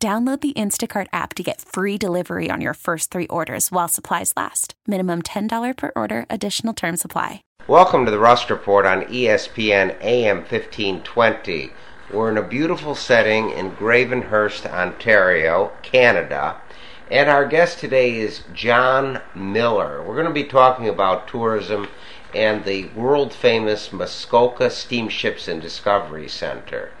Download the Instacart app to get free delivery on your first three orders while supplies last. Minimum $10 per order, additional term supply. Welcome to the Rusk Report on ESPN AM 1520. We're in a beautiful setting in Gravenhurst, Ontario, Canada. And our guest today is John Miller. We're going to be talking about tourism and the world famous Muskoka Steamships and Discovery Center.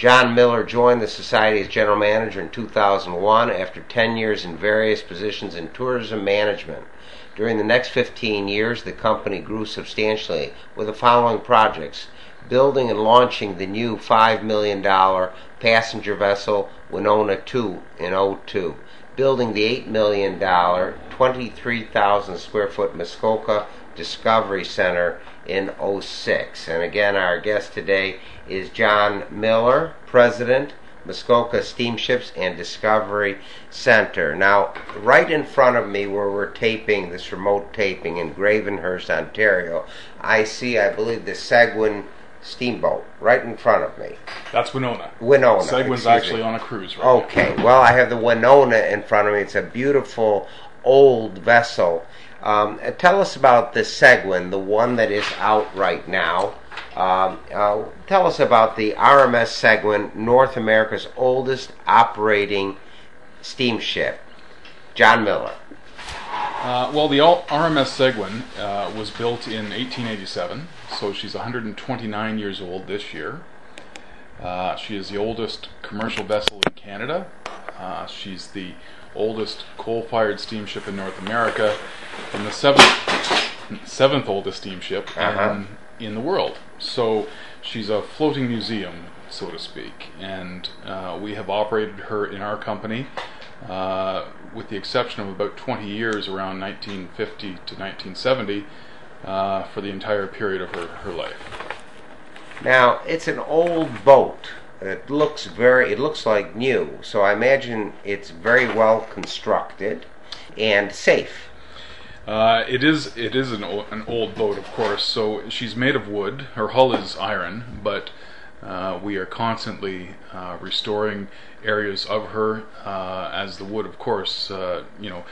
John Miller joined the Society as general manager in 2001 after 10 years in various positions in tourism management. During the next 15 years, the company grew substantially with the following projects building and launching the new $5 million passenger vessel Wenonah 2 in 02, building the $8 million, 23,000 square foot Muskoka Discovery Center in 06. And again, our guest today is John Miller, President, Muskoka Steamships and Discovery Center. Now, right in front of me where we're taping this remote taping in Gravenhurst, Ontario, I see, I believe, the Segwun steamboat right in front of me. That's Wenonah. Wenonah. Segwun's actually me. on a cruise right now. Okay, well, I have the Wenonah in front of me. It's a beautiful old vessel. Um, uh, tell us about the Segwun, the one that is out right now. Um, uh, tell us about the RMS Segwun, North America's oldest operating steamship. John Miller. Uh, well, the RMS Segwun uh, was built in 1887, so she's 129 years old this year. Uh, she is the oldest commercial vessel in Canada. Uh, she's the oldest coal-fired steamship in North America, and the seventh seventh oldest steamship Uh-huh. in, in the world. So she's a floating museum, so to speak, and uh, we have operated her in our company. Uh, with the exception of about 20 years around 1950 to 1970 uh, for the entire period of her, her life. Now, it's an old boat. It looks very, it looks like new, so I imagine it's very well constructed and safe. Uh, it is it is an, o- an old boat, of course. So she's made of wood. Her hull is iron, but uh, we are constantly uh, restoring areas of her, uh, as the wood, of course, uh, you know,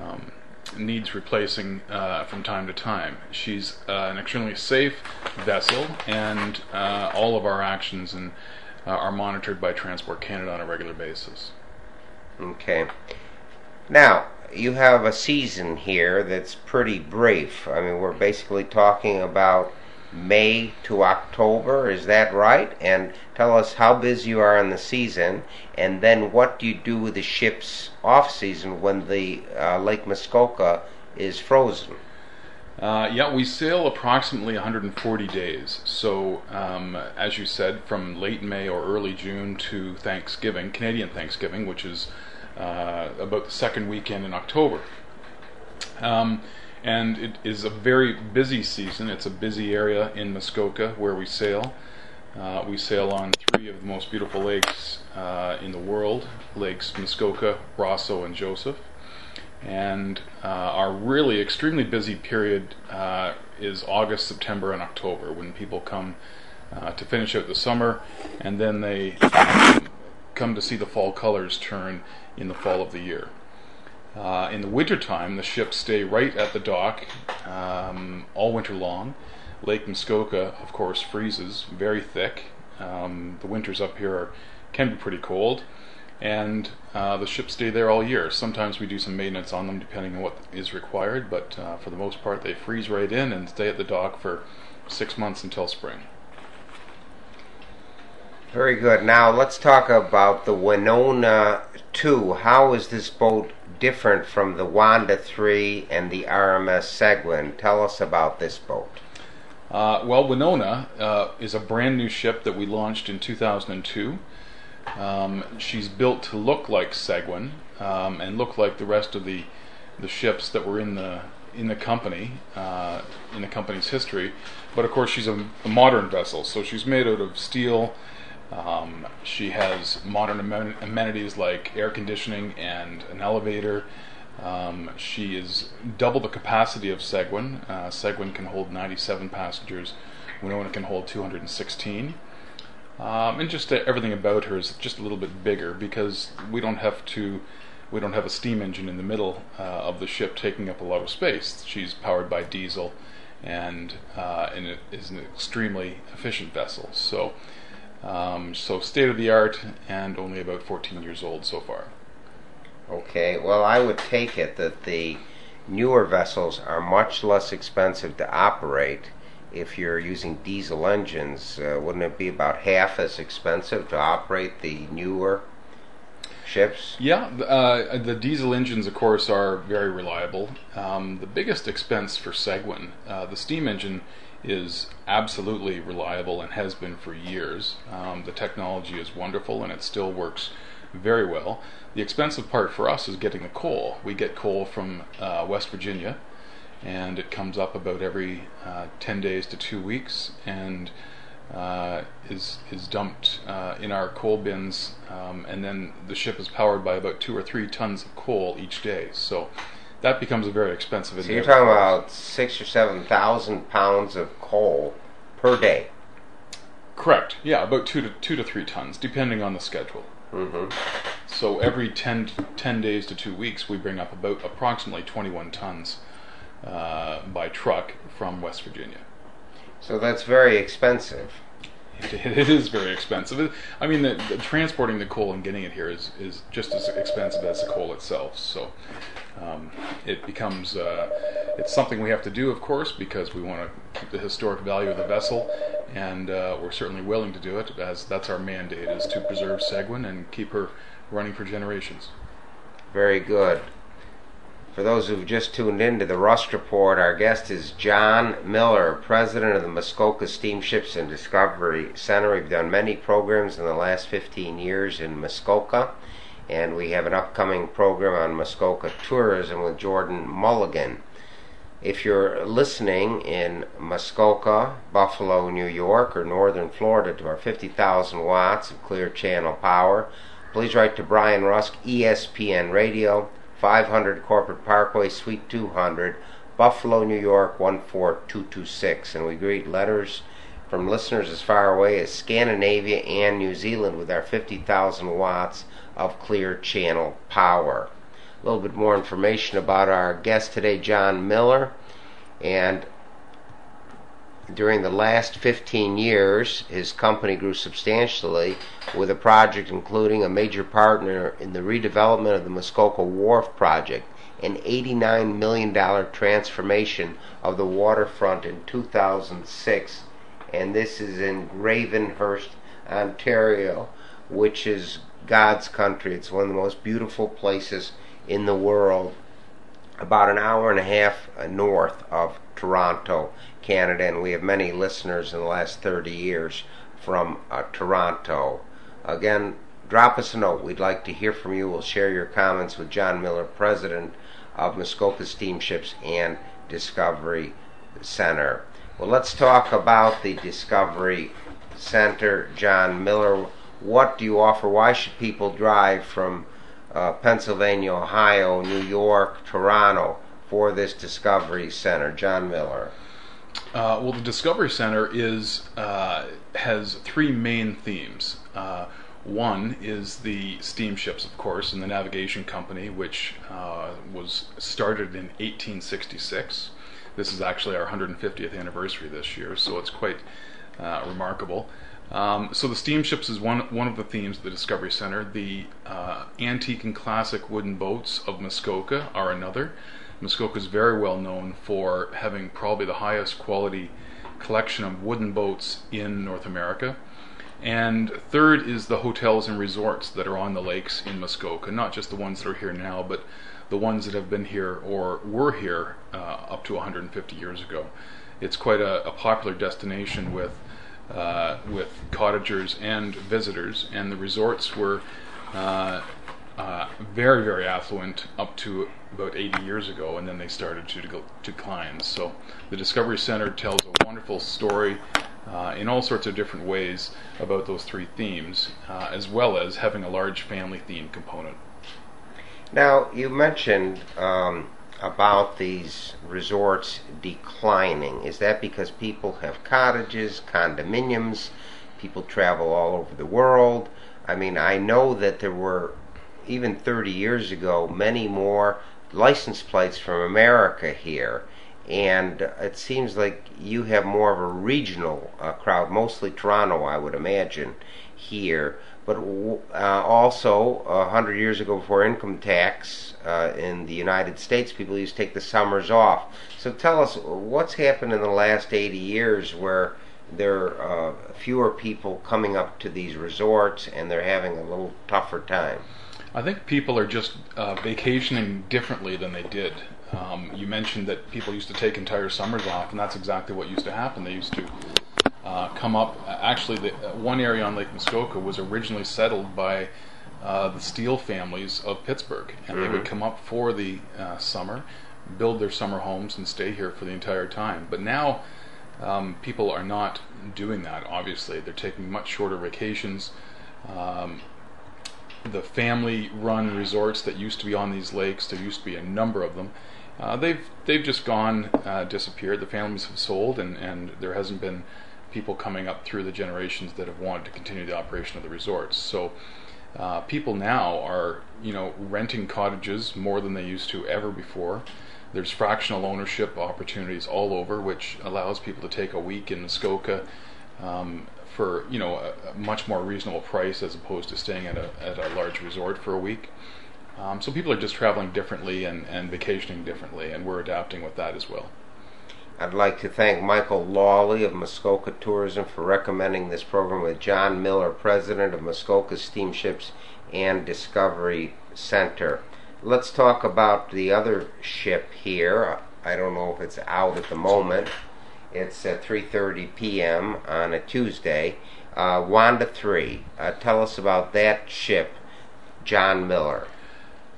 um, needs replacing uh, from time to time. She's uh, an extremely safe vessel, and uh, all of our actions and uh, are monitored by Transport Canada on a regular basis. Okay. Now, you have a season here that's pretty brief. I mean, we're basically talking about May to October, is that right? And tell us how busy you are in the season, and then what do you do with the ship's off season when the uh, Lake Muskoka is frozen? Uh, yeah, we sail approximately 140 days. So, um, as you said, from late May or early June to Thanksgiving, Canadian Thanksgiving, which is uh, about the second weekend in October. Um, and it is a very busy season. It's a busy area in Muskoka where we sail. Uh, we sail on three of the most beautiful lakes uh, in the world Lakes Muskoka, Rosseau, and Joseph. And uh, our really extremely busy period uh, is August, September, and October when people come uh, to finish out the summer and then they um, come to see the fall colors turn in the fall of the year. Uh, in the wintertime, the ships stay right at the dock um, all winter long. Lake Muskoka, of course, freezes very thick. Um, the winters up here are, can be pretty cold, and uh, the ships stay there all year. Sometimes we do some maintenance on them depending on what is required, but uh, for the most part, they freeze right in and stay at the dock for six months until spring. Very good. Now let's talk about the Wenonah 2. How is this boat different from the Wanda 3 and the RMS Segwun? Tell us about this boat. Uh, well, Wenonah uh, is a brand new ship that we launched in 2002. Um, she's built to look like Segwun um, and look like the rest of the the ships that were in the in the company uh, in the company's history. But of course, she's a, a modern vessel, so she's made out of steel. Um, she has modern amen- amenities like air conditioning and an elevator. Um, she is double the capacity of Segwun. Uh, Segwun can hold 97 passengers. Wenonah can hold 216. Um, and just uh, everything about her is just a little bit bigger because we don't have to, we don't have a steam engine in the middle uh, of the ship taking up a lot of space. She's powered by diesel, and uh, and it is an extremely efficient vessel. So, um, so state of the art, and only about 14 years old so far. Okay, well, I would take it that the newer vessels are much less expensive to operate if you're using diesel engines. Uh, wouldn't it be about half as expensive to operate the newer ships? Yeah, uh, the diesel engines, of course, are very reliable. Um, the biggest expense for Segwun, uh, the steam engine, is absolutely reliable and has been for years. Um, the technology is wonderful and it still works very well. The expensive part for us is getting the coal. We get coal from uh, West Virginia, and it comes up about every uh, 10 days to two weeks, and uh, is is dumped uh, in our coal bins, um, and then the ship is powered by about two or three tons of coal each day. So that becomes a very expensive. So you're talking about six or seven thousand pounds of coal per day. Correct. Yeah, about two to two to three tons, depending on the schedule. Mm-hmm. So every 10, 10 days to two weeks, we bring up about approximately 21 tons uh, by truck from West Virginia. So that's very expensive. It, it is very expensive. I mean, the, the, transporting the coal and getting it here is, is just as expensive as the coal itself. So um, it becomes uh, it's something we have to do, of course, because we want to keep the historic value of the vessel, and uh, we're certainly willing to do it, as that's our mandate is to preserve Segwun and keep her running for generations. Very good. For those who've just tuned in to the Rusk Report, our guest is John Miller, president of the Muskoka Steamships and Discovery Center. We've done many programs in the last 15 years in Muskoka, and we have an upcoming program on Muskoka tourism with Jordan Mulligan. If you're listening in Muskoka, Buffalo, New York, or northern Florida to our 50,000 watts of clear channel power, please write to Brian Rusk, ESPN Radio. 500 Corporate Parkway, Suite 200, Buffalo, New York 14226. And we greet letters from listeners as far away as Scandinavia and New Zealand with our 50,000 watts of clear channel power. A little bit more information about our guest today, John Miller. And during the last 15 years, his company grew substantially with a project including a major partner in the redevelopment of the Muskoka Wharf project, an $89 million transformation of the waterfront in 2006. And this is in Gravenhurst, Ontario, which is God's country. It's one of the most beautiful places in the world, about an hour and a half uh, north of Toronto Canada, and we have many listeners in the last 30 years from uh, Toronto. Again, drop us a note. We'd like to hear from you. We'll share your comments with John Miller, president of Muskoka Steamships and Discovery Center. Well, let's talk about the Discovery Center. John Miller, what do you offer? Why should people drive from uh, Pennsylvania, Ohio, New York, Toronto for this Discovery Center? John Miller. Uh, well, the Discovery Center is uh, has three main themes. Uh, one is the steamships, of course, and the navigation company, which uh, was started in 1866. This is actually our 150th anniversary this year, so it's quite uh, remarkable. Um, so the steamships is one one of the themes of the Discovery Center. The uh, antique and classic wooden boats of Muskoka are another. Muskoka is very well known for having probably the highest quality collection of wooden boats in North America. And third is the hotels and resorts that are on the lakes in Muskoka, not just the ones that are here now, but the ones that have been here or were here uh, up to 150 years ago. It's quite a, a popular destination with uh, with cottagers and visitors, and the resorts were uh, uh, very, very affluent up to about 80 years ago, and then they started to decline. So the Discovery Center tells a wonderful story uh, in all sorts of different ways about those three themes, uh, as well as having a large family theme component. Now, you mentioned um, about these resorts declining. Is that because people have cottages, condominiums, people travel all over the world? I mean, I know that there were, even 30 years ago, many more license plates from America here. And it seems like you have more of a regional uh, crowd, mostly Toronto, I would imagine, here. But uh, also, a hundred years ago, before income tax uh, in the United States, people used to take the summers off. So tell us, what's happened in the last 80 years where there are uh, fewer people coming up to these resorts and they're having a little tougher time? I think people are just uh, vacationing differently than they did. Um, you mentioned that people used to take entire summers off, and that's exactly what used to happen. They used to uh, come up. Actually, the, uh, one area on Lake Muskoka was originally settled by uh, the Steele families of Pittsburgh, and mm-hmm. they would mm-hmm. come up for the uh, summer, build their summer homes, and stay here for the entire time. But now, um, people are not doing that. Obviously, they're taking much shorter vacations. Um, the family-run resorts that used to be on these lakes, there used to be a number of them. Uh, they've they've just gone, uh, disappeared. The families have sold, and, and there hasn't been people coming up through the generations that have wanted to continue the operation of the resorts. So uh, people now are, you know, renting cottages more than they used to ever before. There's fractional ownership opportunities all over, which allows people to take a week in Muskoka um, for, you know, a, a, much more reasonable price as opposed to staying at a at a large resort for a week. Um, so people are just traveling differently and, and vacationing differently, and we're adapting with that as well. I'd like to thank Michael Lawley of Muskoka Tourism for recommending this program with John Miller, President of Muskoka Steamships and Discovery Center. Let's talk about the other ship here. I don't know if it's out at the moment. It's at 3:30 p.m. on a Tuesday. Uh, Wanda 3. Uh, tell us about that ship, John Miller.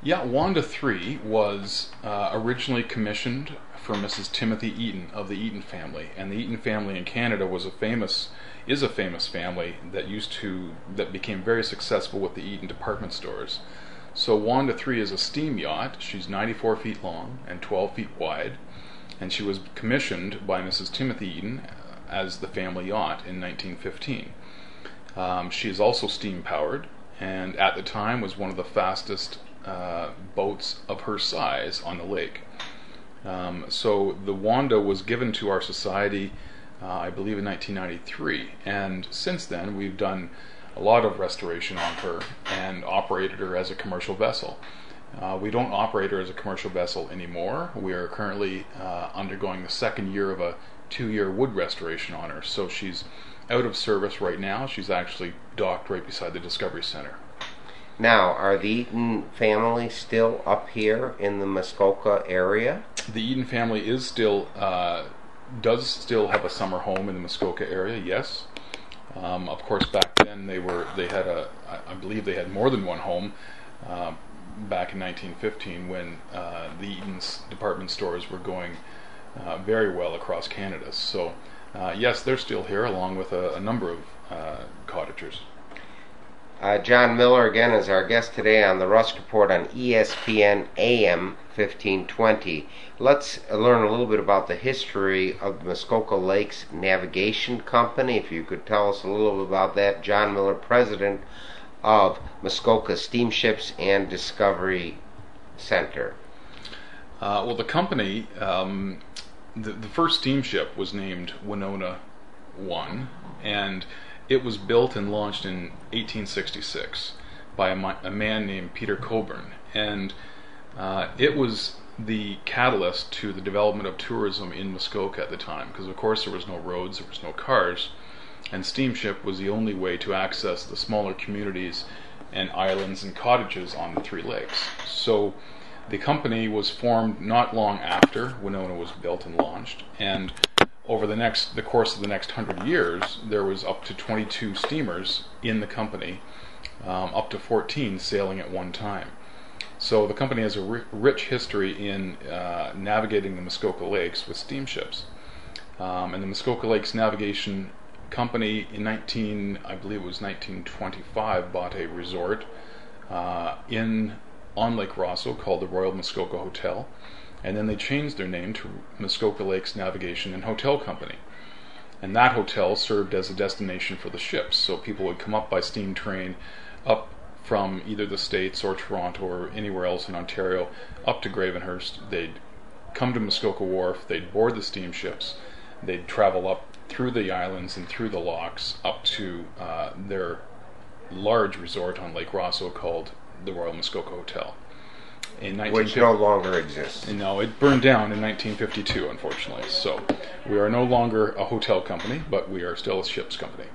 Yeah, Wanda 3 was uh, originally commissioned for Mrs. Timothy Eaton of the Eaton family, and the Eaton family in Canada was a famous is a famous family that used to that became very successful with the Eaton department stores. So Wanda 3 is a steam yacht. She's 94 feet long and 12 feet wide, and she was commissioned by Mrs. Timothy Eaton as the family yacht in 1915. Um, she is also steam powered, and at the time was one of the fastest uh, boats of her size on the lake. Um, so the Wanda was given to our society, uh, I believe, in 1993, and since then we've done a lot of restoration on her and operated her as a commercial vessel. Uh, we don't operate her as a commercial vessel anymore. We are currently uh, undergoing the second year of a two-year wood restoration on her. So she's out of service right now. She's actually docked right beside the Discovery Center. Now, are the Eaton family still up here in the Muskoka area? The Eaton family is still uh, does still have a summer home in the Muskoka area. Yes, um, of course. Back then, they were they had a I believe they had more than one home. Uh, back in 1915, when uh, the Eaton's department stores were going uh, very well across Canada. So, uh, yes, they're still here, along with a, a number of uh, cottagers. Uh, John Miller again is our guest today on the Rusk Report on ESPN AM 1520. Let's learn a little bit about the history of the Muskoka Lakes Navigation Company. If you could tell us a little bit about that, John Miller, president of Muskoka Steamships and Discovery Center. Uh, well, the company, um, the, the first steamship was named Wenonah One, and it was built and launched in 1866 by a, a man named Peter Cockburn, and uh, it was the catalyst to the development of tourism in Muskoka at the time, because of course there was no roads, there was no cars, and steamship was the only way to access the smaller communities and islands and cottages on the three lakes. So the company was formed not long after Wenonah was built and launched, and over the next the course of the next hundred years, there was up to 22 steamers in the company, um, up to 14 sailing at one time. So the company has a ri- rich history in uh, navigating the Muskoka Lakes with steamships. Um, and the Muskoka Lakes Navigation Company in 19, I believe it was 1925, bought a resort uh, in on Lake Rosseau called the Royal Muskoka Hotel, and then they changed their name to Muskoka Lakes Navigation and Hotel Company. And that hotel served as a destination for the ships, so people would come up by steam train up from either the States or Toronto or anywhere else in Ontario up to Gravenhurst. They'd come to Muskoka Wharf, they'd board the steamships, they'd travel up through the islands and through the locks up to uh, their large resort on Lake Rosseau called the Royal Muskoka Hotel. In Which no longer exists. No, it burned down in 1952, unfortunately. So we are no longer a hotel company, but we are still a ships company.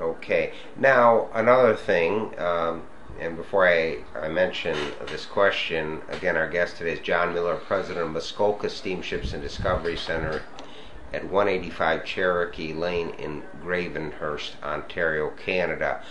Okay. Now, another thing, um, and before I, I mention this question, again, our guest today is John Miller, president of Muskoka Steamships and Discovery Center at 185 Cherokee Lane in Gravenhurst, Ontario, Canada.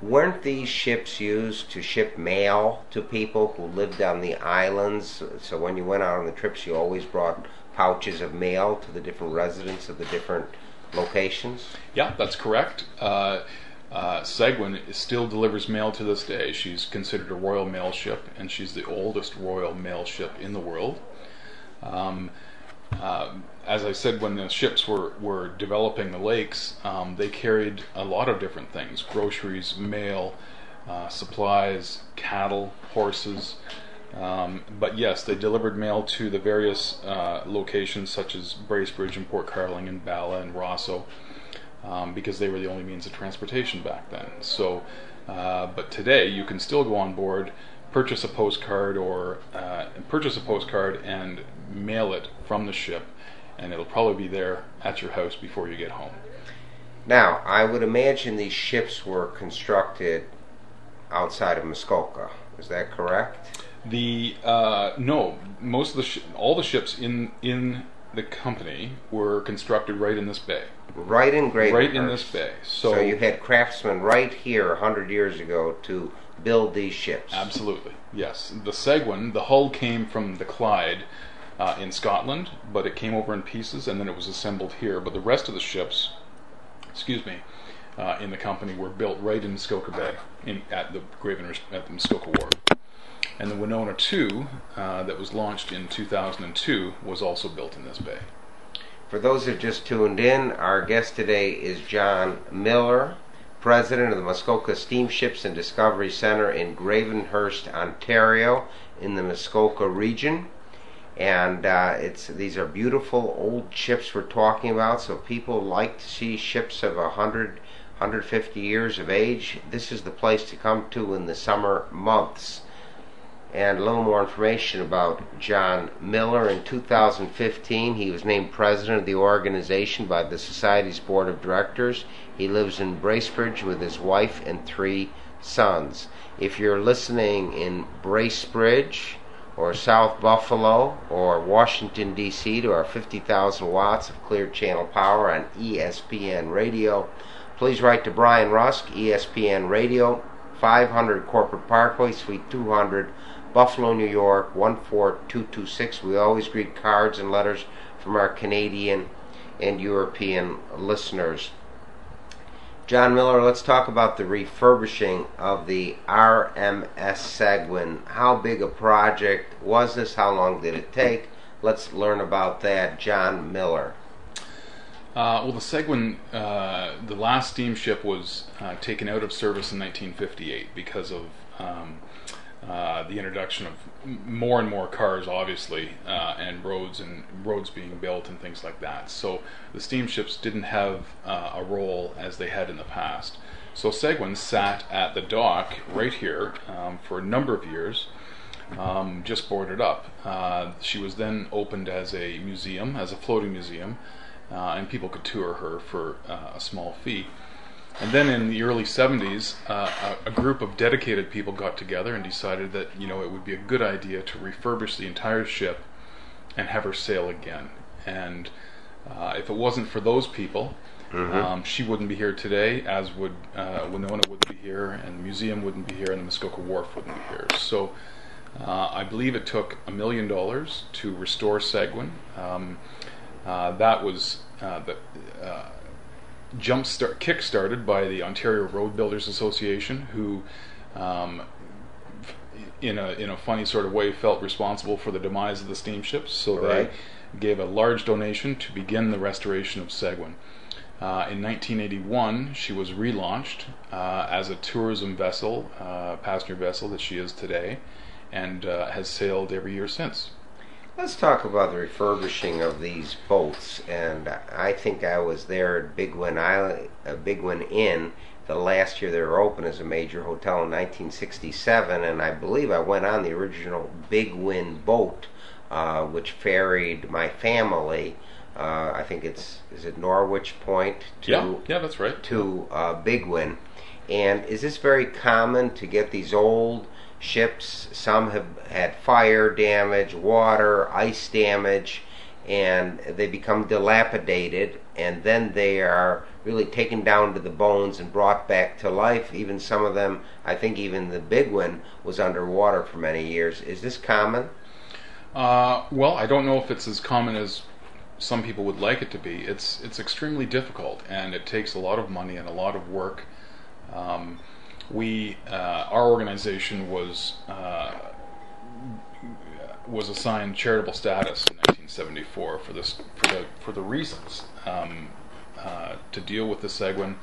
Weren't these ships used to ship mail to people who lived on the islands? So when you went out on the trips, you always brought pouches of mail to the different residents of the different locations? Yeah, that's correct. Uh, uh, Segwun still delivers mail to this day. She's considered a royal mail ship, and she's the oldest royal mail ship in the world. Um, uh, as I said, when the ships were, were developing the lakes, um, they carried a lot of different things groceries, mail, uh, supplies, cattle, horses. Um, but yes, they delivered mail to the various uh, locations such as Bracebridge and Port Carling and Bala and Rosseau um, because they were the only means of transportation back then. So, uh, but today you can still go on board, purchase a postcard or uh, purchase a postcard and mail it from the ship, and it'll probably be there at your house before you get home. Now, I would imagine these ships were constructed outside of Muskoka. Is that correct? The uh, no, most of the sh- all the ships in in the company were constructed right in this bay. Right in Great. Right in this bay. So, so you had craftsmen right here hundred years ago to build these ships. Absolutely, yes. The Segwun, the hull came from the Clyde uh, in Scotland, but it came over in pieces and then it was assembled here. But the rest of the ships, excuse me, uh, in the company were built right in Muskoka Bay, in, at the Graven at the Muskoka Wharf. And the Wenonah 2, uh, that was launched in 2002, was also built in this bay. For those who just tuned in, our guest today is John Miller, president of the Muskoka Steamships and Discovery Center in Gravenhurst, Ontario, in the Muskoka region. And uh, it's these are beautiful old ships we're talking about. So people like to see ships of 100, 150 years of age. This is the place to come to in the summer months and a little more information about John Miller. In 2015, he was named president of the organization by the Society's board of directors. He lives in Bracebridge with his wife and three sons. If you're listening in Bracebridge or South Buffalo or Washington, D.C., to our 50,000 watts of clear channel power on ESPN radio, please write to Brian Rusk, ESPN Radio, 500 Corporate Parkway, Suite 200. Buffalo, New York 14226. We always greet cards and letters from our Canadian and European listeners. John Miller, let's talk about the refurbishing of the RMS Segwun. How big a project was this? How long did it take? Let's learn about that. John Miller. Uh, well, the Segwun, uh, the last steamship was uh, taken out of service in 1958 because of um, uh, the introduction of more and more cars, obviously, uh, and roads and roads being built and things like that. So the steamships didn't have uh, a role as they had in the past. So Segwun sat at the dock right here um, for a number of years, um, just boarded up. Uh, she was then opened as a museum, as a floating museum, uh, and people could tour her for a small fee. And then in the early 70s, uh, a, a, group of dedicated people got together and decided that you know it would be a good idea to refurbish the entire ship and have her sail again. And Uh, if it wasn't for those people, um, she wouldn't be here today, as would uh, Wenonah wouldn't be here, and the museum wouldn't be here, and the Muskoka Wharf wouldn't be here. So uh, I believe it took a million dollars to restore Segwun. Um, uh, that was uh, the uh, jump start, kick started by the Ontario Road Builders Association, who, um, in a in a funny sort of way, felt responsible for the demise of the steamships. So Right. they gave a large donation to begin the restoration of Segwun. Uh, in 1981, she was relaunched uh, as a tourism vessel, uh, passenger vessel that she is today, and uh, has sailed every year since. Let's talk about the refurbishing of these boats. And I think I was there at Bigwin Island, uh, Bigwin Inn, the last year they were open as a major hotel in 1967, and I believe I went on the original Bigwin boat, uh, which ferried my family. Uh, I think it's is it Norwich Point to yeah, yeah, that's right. to uh, Bigwin. And is this very common to get these old ships? Some have had fire damage, water, ice damage, and they become dilapidated, and then they are really taken down to the bones and brought back to life. Even some of them, I think even the Big One was underwater for many years. Is this common? Uh, well, I don't know if it's as common as some people would like it to be. It's it's extremely difficult, and it takes a lot of money and a lot of work. Um, we, uh, our organization was uh, was assigned charitable status in 1974 for this for the for the reasons um, uh, to deal with the Segwun,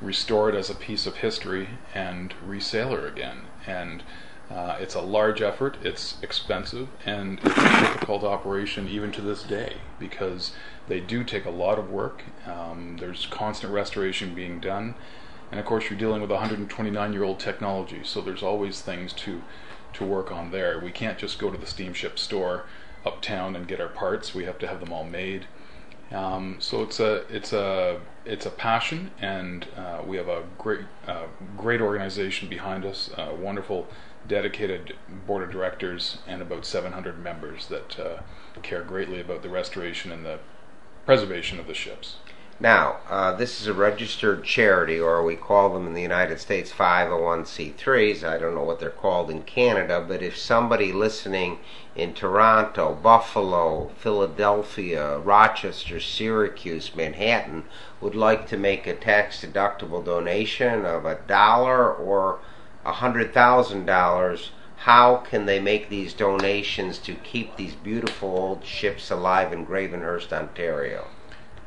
restore it as a piece of history, and resale again. And uh, it's a large effort. It's expensive, and it's a difficult operation even to this day because they do take a lot of work. Um, there's constant restoration being done, and of course you're dealing with 129-year-old technology, so there's always things to to work on there. We can't just go to the steamship store uptown and get our parts. We have to have them all made. Um, so it's a it's a it's a passion, and uh, we have a great uh, great organization behind us, a wonderful, dedicated board of directors, and about 700 members that uh, care greatly about the restoration and the preservation of the ships. Now, uh, this is a registered charity, or we call them in the United States 501c3s. I don't know what they're called in Canada, but if somebody listening in Toronto, Buffalo, Philadelphia, Rochester, Syracuse, Manhattan would like to make a tax deductible donation of a dollar or a hundred thousand dollars, how can they make these donations to keep these beautiful old ships alive in Gravenhurst, Ontario?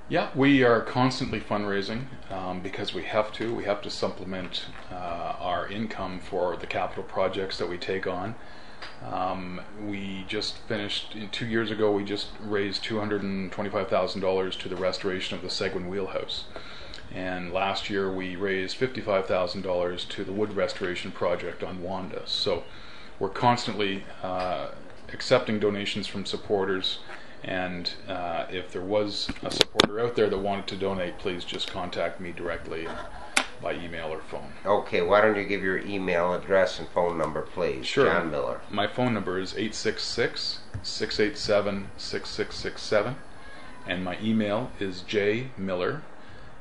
Yeah, we are constantly fundraising um, because we have to. We have to supplement uh, our income for the capital projects that we take on. Um, we just finished two years ago. We just raised two hundred and twenty-five thousand dollars to the restoration of the Segwun Wheelhouse, and last year we raised fifty-five thousand dollars to the wood restoration project on Wanda. So we're constantly uh, accepting donations from supporters. And uh, if there was a supporter out there that wanted to donate, please just contact me directly by email or phone. Okay, why don't you give your email address and phone number, please? Sure. John Miller. My phone number is 866 687 6667, and my email is jmiller,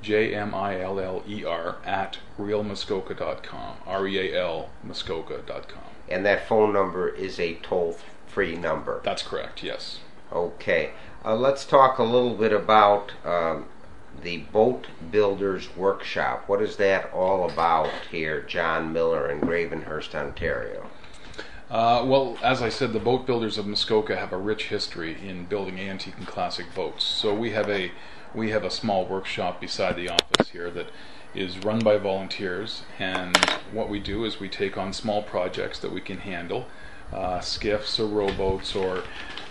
J M I L L E R, at realmuskoka.com, R E A L Muskoka.com. And that phone number is a toll free number. That's correct, yes. Okay, uh, let's talk a little bit about um, the Boat Builders Workshop. What is that all about here, John Miller in Gravenhurst, Ontario? Uh, well, as I said, the boat builders of Muskoka have a rich history in building antique and classic boats. So we have a we have a small workshop beside the office here that is run by volunteers, and what we do is we take on small projects that we can handle, uh, skiffs or rowboats or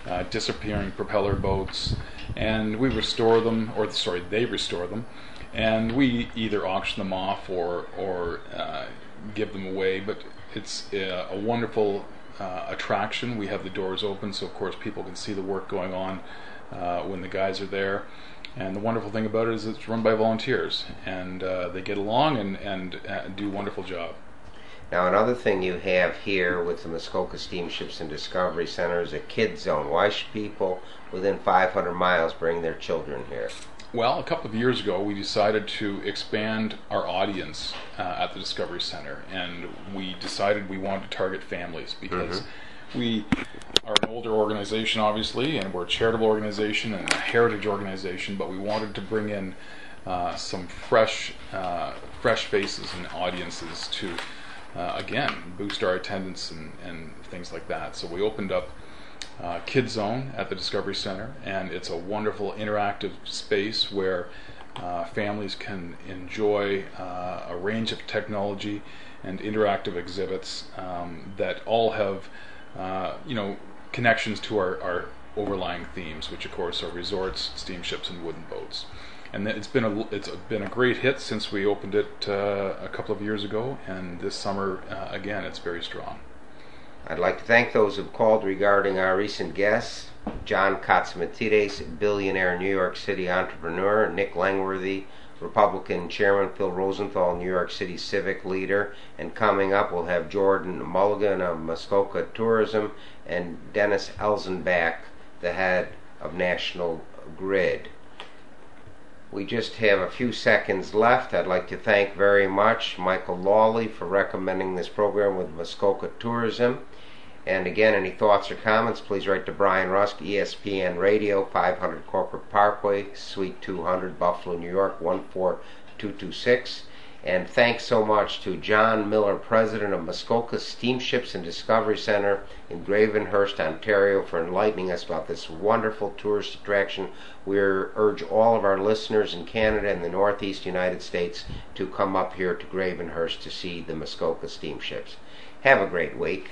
uh, disappearing propeller boats, and we restore them, or sorry, they restore them, and we either auction them off or or uh, give them away. But it's uh, a wonderful uh, attraction. We have the doors open, so of course people can see the work going on uh, when the guys are there. And the wonderful thing about it is it's run by volunteers, and they get along and and do a wonderful job. Now, another thing you have here with the Muskoka Steamships and Discovery Center is a kid zone. Why should people within 500 miles bring their children here? Well, a couple of years ago, we decided to expand our audience uh, at the Discovery Center, and we decided we wanted to target families because mm-hmm. we are an older organization, obviously, and we're a charitable organization and a heritage organization, but we wanted to bring in uh, some fresh, uh, fresh faces and audiences to uh, again, boost our attendance and, and things like that. So we opened up uh, Kid Zone at the Discovery Center, and it's a wonderful interactive space where uh, families can enjoy uh, a range of technology and interactive exhibits um, that all have, uh, you know, connections to our, our overlying themes, which of course are resorts, steamships, and wooden boats and it's been a it's been a great hit since we opened it uh, a couple of years ago, and this summer uh, again it's very strong. I'd like to thank those who've called regarding our recent guests: John Catsimatidis, billionaire New York City entrepreneur; Nick Langworthy, Republican Chairman Phil Rosenthal, New York City civic leader, and coming up we'll have Jordan Mulligan of Muskoka Tourism and Dennis Elsenbeck, the head of National Grid. We just have a few seconds left. I'd like to thank very much Michael Lawley for recommending this program with Muskoka Tourism. And again, any thoughts or comments, please write to Brian Rusk, ESPN Radio, 500 Corporate Parkway, Suite 200, Buffalo, New York, 14226. And thanks so much to John Miller, President of Muskoka Steamships and Discovery Center in Gravenhurst, Ontario, for enlightening us about this wonderful tourist attraction. We urge all of our listeners in Canada and the Northeast United States to come up here to Gravenhurst to see the Muskoka steamships. Have a great week.